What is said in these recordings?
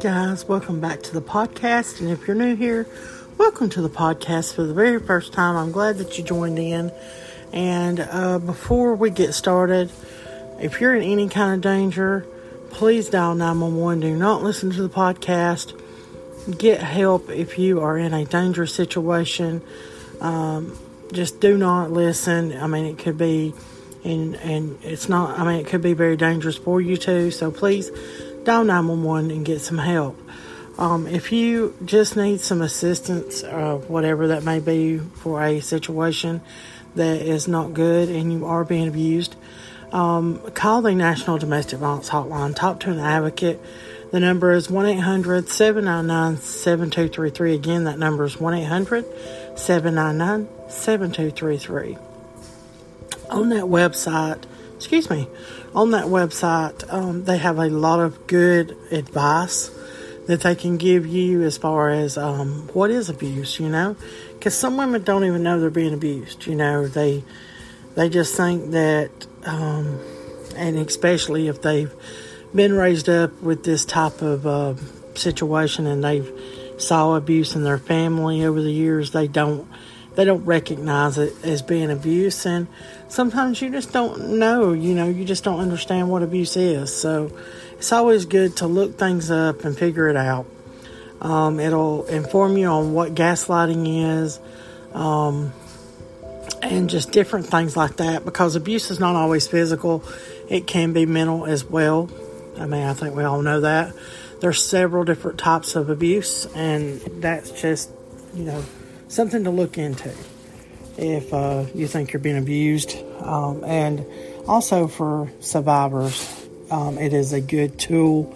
Guys, welcome back to the podcast. And if you're new here, welcome to the podcast for the very first time. I'm glad that you joined in. And uh, before we get started, if you're in any kind of danger, please dial 911. Do not listen to the podcast. Get help if you are in a dangerous situation. Um, just do not listen. I mean, it could be, and and it's not. I mean, it could be very dangerous for you too. So please dial 911 and get some help. Um, if you just need some assistance, uh, whatever that may be, for a situation that is not good and you are being abused, um, call the National Domestic Violence Hotline. Talk to an advocate. The number is 1 800 799 7233. Again, that number is 1 800 799 7233. On that website, excuse me, on that website, um, they have a lot of good advice that they can give you as far as um, what is abuse, you know, because some women don't even know they're being abused. You know, they they just think that, um, and especially if they've been raised up with this type of uh, situation and they've saw abuse in their family over the years, they don't they don't recognize it as being abuse and sometimes you just don't know you know you just don't understand what abuse is. So it's always good to look things up and figure it out. Um, it'll inform you on what gaslighting is um, and just different things like that because abuse is not always physical. It can be mental as well. I mean i think we all know that. There's several different types of abuse and that's just you know something to look into if uh, you think you're being abused. Um, and also for survivors, um, it is a good tool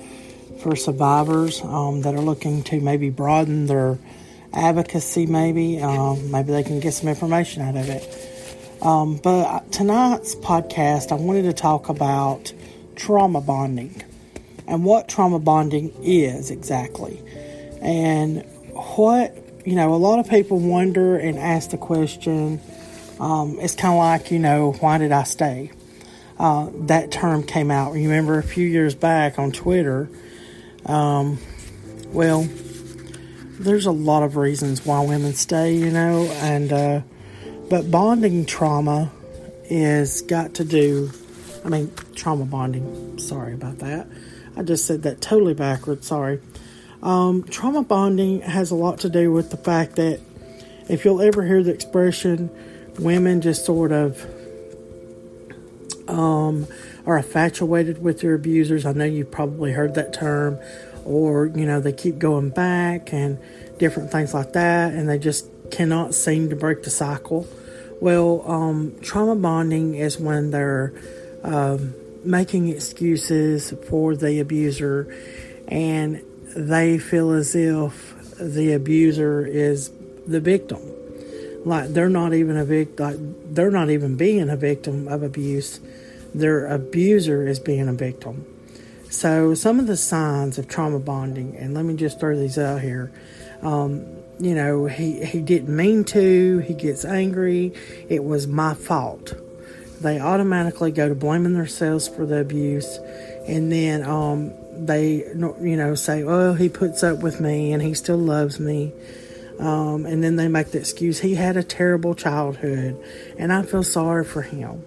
for survivors um, that are looking to maybe broaden their advocacy, maybe. Um, maybe they can get some information out of it. Um, but tonight's podcast, I wanted to talk about trauma bonding and what trauma bonding is exactly. And what you know, a lot of people wonder and ask the question. Um, it's kind of like, you know, why did I stay? Uh, that term came out. Remember a few years back on Twitter. Um, well, there's a lot of reasons why women stay, you know, and uh, but bonding trauma is got to do. I mean, trauma bonding. Sorry about that. I just said that totally backwards. Sorry. Um, trauma bonding has a lot to do with the fact that if you'll ever hear the expression, women just sort of um, are infatuated with their abusers. I know you've probably heard that term, or you know, they keep going back and different things like that, and they just cannot seem to break the cycle. Well, um, trauma bonding is when they're um, making excuses for the abuser and they feel as if the abuser is the victim. Like they're not even a victim. Like they're not even being a victim of abuse. Their abuser is being a victim. So some of the signs of trauma bonding, and let me just throw these out here. Um, you know, he, he didn't mean to. He gets angry. It was my fault. They automatically go to blaming themselves for the abuse, and then um, they, you know, say, "Oh, he puts up with me and he still loves me," um, and then they make the excuse, "He had a terrible childhood, and I feel sorry for him."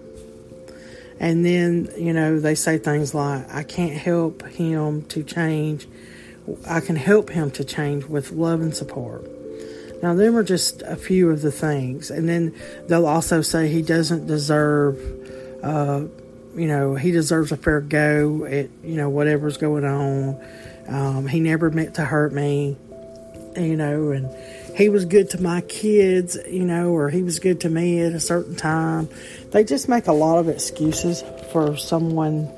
And then, you know, they say things like, I can't help him to change. I can help him to change with love and support. Now, them are just a few of the things. And then they'll also say he doesn't deserve, uh, you know, he deserves a fair go at, you know, whatever's going on. Um, he never meant to hurt me, you know, and he was good to my kids, you know, or he was good to me at a certain time. They just make a lot of excuses for someone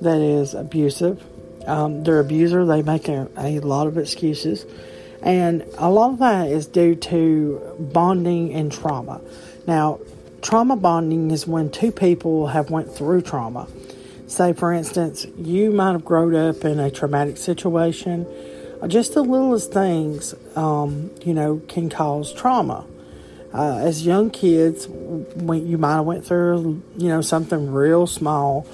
that is abusive. Um, their abuser, they make a, a lot of excuses. And a lot of that is due to bonding and trauma. Now, trauma bonding is when two people have went through trauma. Say, for instance, you might have grown up in a traumatic situation. Just the littlest things, um, you know, can cause trauma. Uh, as young kids, when you might have went through, you know, something real small,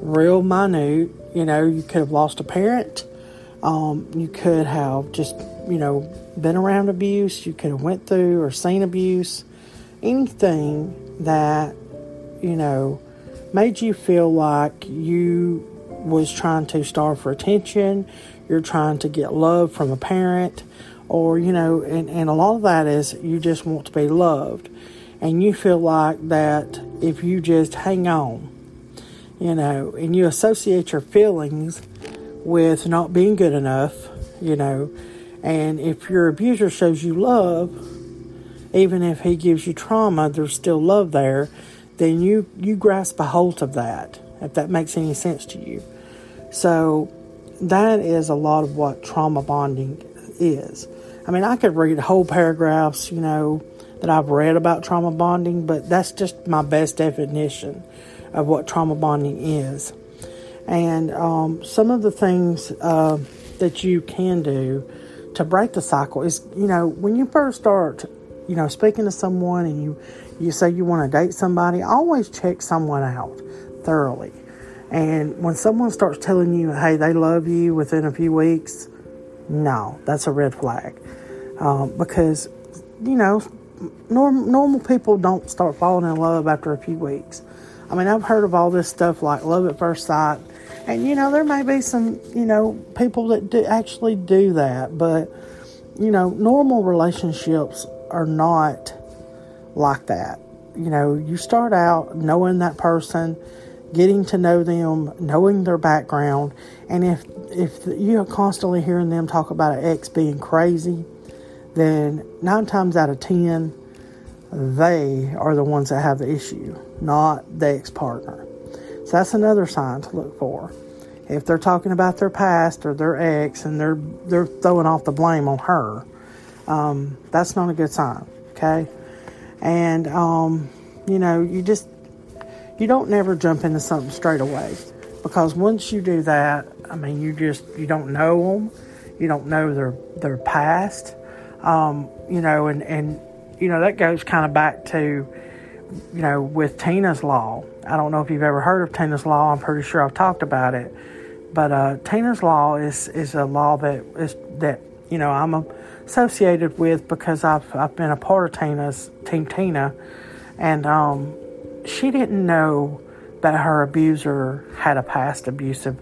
real minute. You know, you could have lost a parent. Um, you could have just you know, been around abuse, you could have went through or seen abuse, anything that, you know, made you feel like you was trying to starve for attention, you're trying to get love from a parent, or, you know, and, and a lot of that is you just want to be loved. And you feel like that if you just hang on, you know, and you associate your feelings with not being good enough, you know, and if your abuser shows you love, even if he gives you trauma, there's still love there, then you, you grasp a hold of that, if that makes any sense to you. So that is a lot of what trauma bonding is. I mean, I could read whole paragraphs, you know, that I've read about trauma bonding, but that's just my best definition of what trauma bonding is. And um, some of the things uh, that you can do to break the cycle is, you know, when you first start, you know, speaking to someone and you, you say you want to date somebody, always check someone out thoroughly. And when someone starts telling you, hey, they love you within a few weeks, no, that's a red flag. Um, because, you know, norm, normal people don't start falling in love after a few weeks. I mean, I've heard of all this stuff like love at first sight and you know, there may be some, you know, people that do actually do that, but you know, normal relationships are not like that. You know, you start out knowing that person, getting to know them, knowing their background, and if if you're constantly hearing them talk about an ex being crazy, then nine times out of ten, they are the ones that have the issue, not the ex partner. So that's another sign to look for. If they're talking about their past or their ex and they're they're throwing off the blame on her, um, that's not a good sign. Okay, and um, you know you just you don't never jump into something straight away because once you do that, I mean you just you don't know them, you don't know their their past, um, you know, and and you know that goes kind of back to you know, with Tina's Law. I don't know if you've ever heard of Tina's Law. I'm pretty sure I've talked about it. But uh, Tina's Law is, is a law that is that you know I'm associated with because I've I've been a part of Tina's Team Tina, and um, she didn't know that her abuser had a past abusive.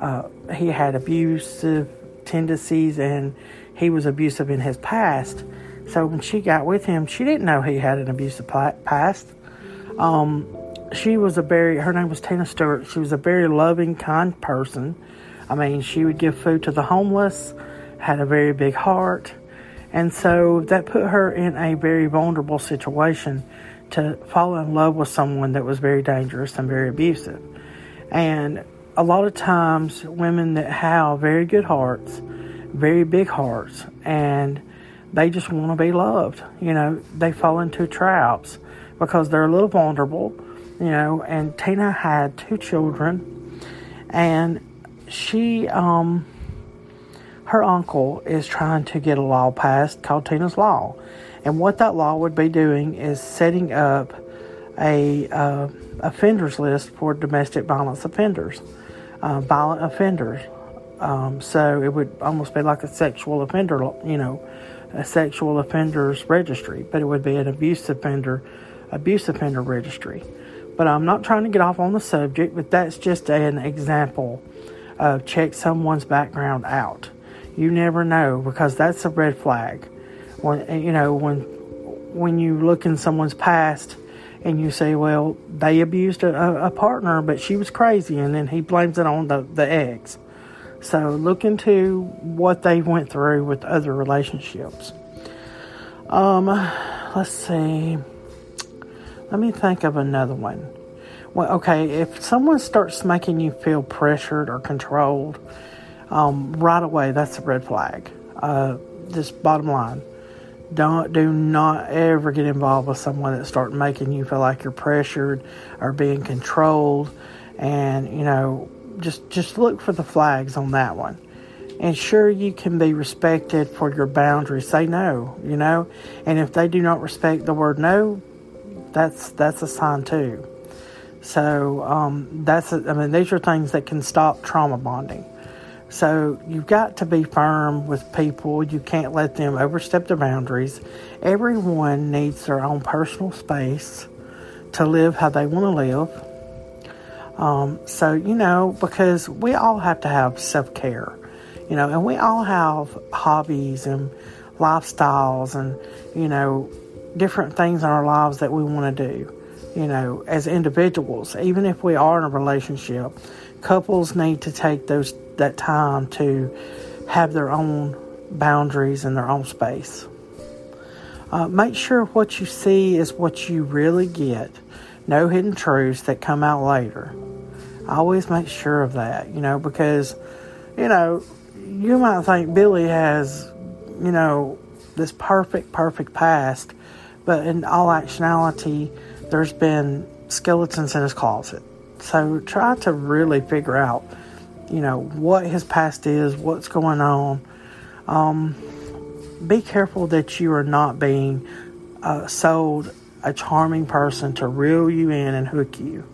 Uh, he had abusive tendencies and he was abusive in his past. So when she got with him, she didn't know he had an abusive past. Um, she was a very, her name was Tina Stewart. She was a very loving, kind person. I mean, she would give food to the homeless, had a very big heart. And so that put her in a very vulnerable situation to fall in love with someone that was very dangerous and very abusive. And a lot of times, women that have very good hearts, very big hearts, and they just want to be loved. You know, they fall into traps because they're a little vulnerable, you know. And Tina had two children, and she, um, her uncle is trying to get a law passed called Tina's Law. And what that law would be doing is setting up a uh, offenders list for domestic violence offenders, uh, violent offenders. Um, so it would almost be like a sexual offender, you know, a sexual offenders registry, but it would be an abuse offender abuse offender registry. But I'm not trying to get off on the subject, but that's just an example of check someone's background out. You never know because that's a red flag. When you know when when you look in someone's past and you say, well, they abused a, a partner, but she was crazy, and then he blames it on the, the ex. So look into what they went through with other relationships. Um, let's see. Let me think of another one. Well, okay, if someone starts making you feel pressured or controlled, um, right away, that's a red flag. Uh, just bottom line. Don't do not ever get involved with someone that start making you feel like you're pressured or being controlled, and you know, just just look for the flags on that one. Ensure you can be respected for your boundaries. Say no, you know, and if they do not respect the word no, that's that's a sign too. So um, that's I mean these are things that can stop trauma bonding. So you've got to be firm with people. You can't let them overstep their boundaries. Everyone needs their own personal space to live how they want to live. Um, so you know because we all have to have self care, you know, and we all have hobbies and lifestyles and you know different things in our lives that we want to do, you know, as individuals. Even if we are in a relationship, couples need to take those that time to have their own boundaries and their own space. Uh, make sure what you see is what you really get. No hidden truths that come out later. I always make sure of that, you know, because, you know, you might think Billy has, you know, this perfect, perfect past, but in all actuality, there's been skeletons in his closet. So try to really figure out, you know, what his past is, what's going on. Um, be careful that you are not being uh, sold a charming person to reel you in and hook you.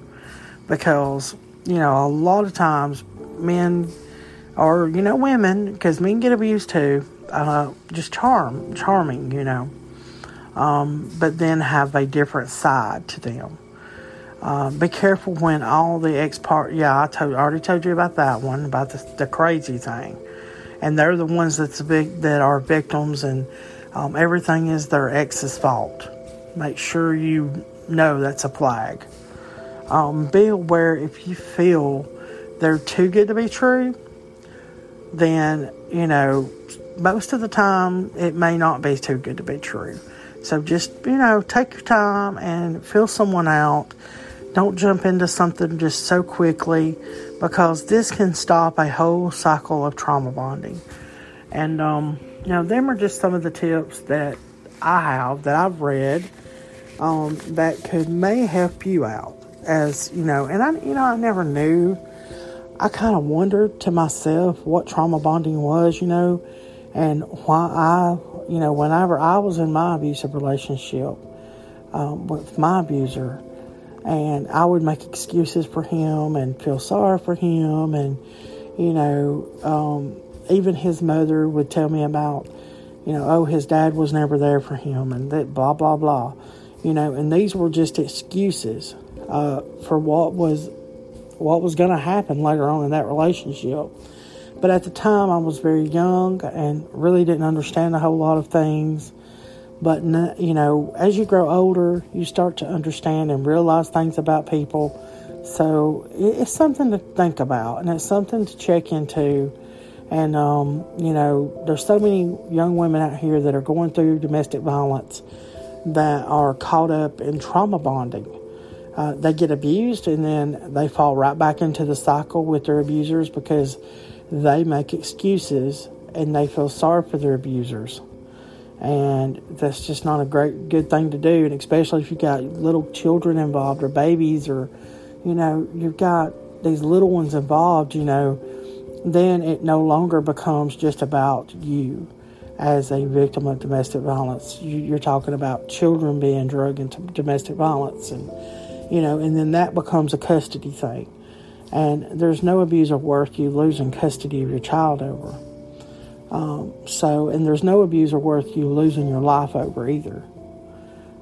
Because, you know, a lot of times men or, you know, women, because men get abused too, uh, just charm, charming, you know um, but then have a different side to them. Uh, be careful when all the ex part. Yeah, I, told, already told you about that one about the, the crazy thing, and they're the ones that's big that are victims, and um, everything is their ex's fault. Make sure you know that's a flag. Um, be aware if you feel they're too good to be true, then you know most of the time it may not be too good to be true. So just, you know, take your time and fill someone out. Don't jump into something just so quickly because this can stop a whole cycle of trauma bonding. And, um, you know, them are just some of the tips that I have that I've read um, that could may help you out. As you know, and I, you know, I never knew. I kind of wondered to myself what trauma bonding was, you know, and why I you know, whenever I was in my abusive relationship um, with my abuser, and I would make excuses for him and feel sorry for him, and you know, um, even his mother would tell me about, you know, oh, his dad was never there for him, and that blah blah blah, you know, and these were just excuses uh, for what was what was going to happen later on in that relationship. But at the time, I was very young and really didn't understand a whole lot of things. But, you know, as you grow older, you start to understand and realize things about people. So it's something to think about and it's something to check into. And, um, you know, there's so many young women out here that are going through domestic violence that are caught up in trauma bonding. Uh, they get abused and then they fall right back into the cycle with their abusers because they make excuses and they feel sorry for their abusers. And that's just not a great, good thing to do. And especially if you've got little children involved or babies or, you know, you've got these little ones involved, you know, then it no longer becomes just about you as a victim of domestic violence. You're talking about children being drugged into domestic violence, and you know, and then that becomes a custody thing. And there's no abuser worth you losing custody of your child over. Um, so, and there's no abuser worth you losing your life over either.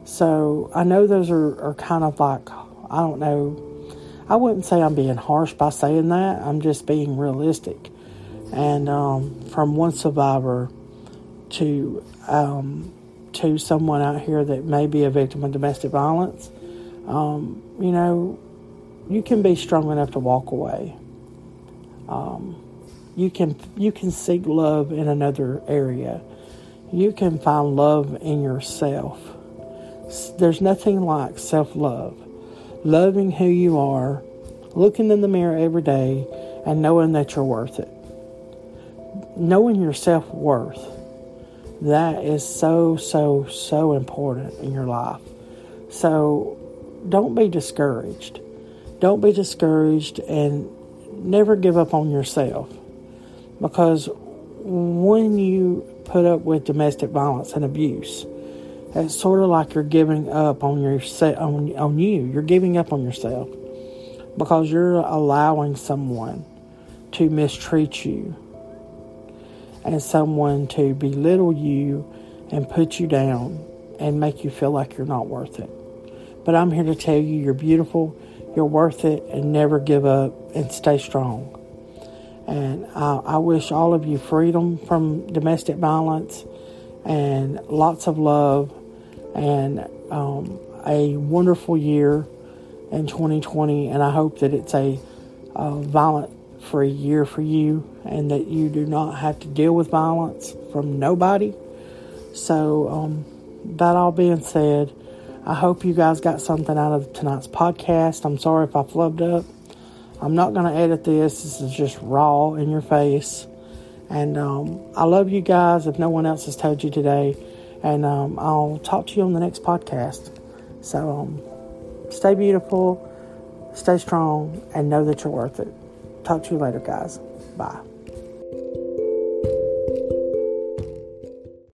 So, I know those are, are kind of like I don't know. I wouldn't say I'm being harsh by saying that. I'm just being realistic. And um, from one survivor to um, to someone out here that may be a victim of domestic violence, um, you know, you can be strong enough to walk away. Um, you can you can seek love in another area. You can find love in yourself. There's nothing like self love. Loving who you are, looking in the mirror every day, and knowing that you're worth it. Knowing your self worth. That is so, so, so important in your life. So don't be discouraged. Don't be discouraged and never give up on yourself. Because when you put up with domestic violence and abuse, it's sort of like you're giving up on your on, on you. You're giving up on yourself because you're allowing someone to mistreat you and someone to belittle you and put you down and make you feel like you're not worth it. But I'm here to tell you you're beautiful, you're worth it, and never give up and stay strong. And I, I wish all of you freedom from domestic violence and lots of love and um, a wonderful year in 2020. And I hope that it's a, a violent free year for you and that you do not have to deal with violence from nobody. So, um, that all being said, I hope you guys got something out of tonight's podcast. I'm sorry if I flubbed up. I'm not going to edit this. This is just raw in your face. And um, I love you guys if no one else has told you today. And um, I'll talk to you on the next podcast. So um, stay beautiful, stay strong, and know that you're worth it. Talk to you later, guys. Bye.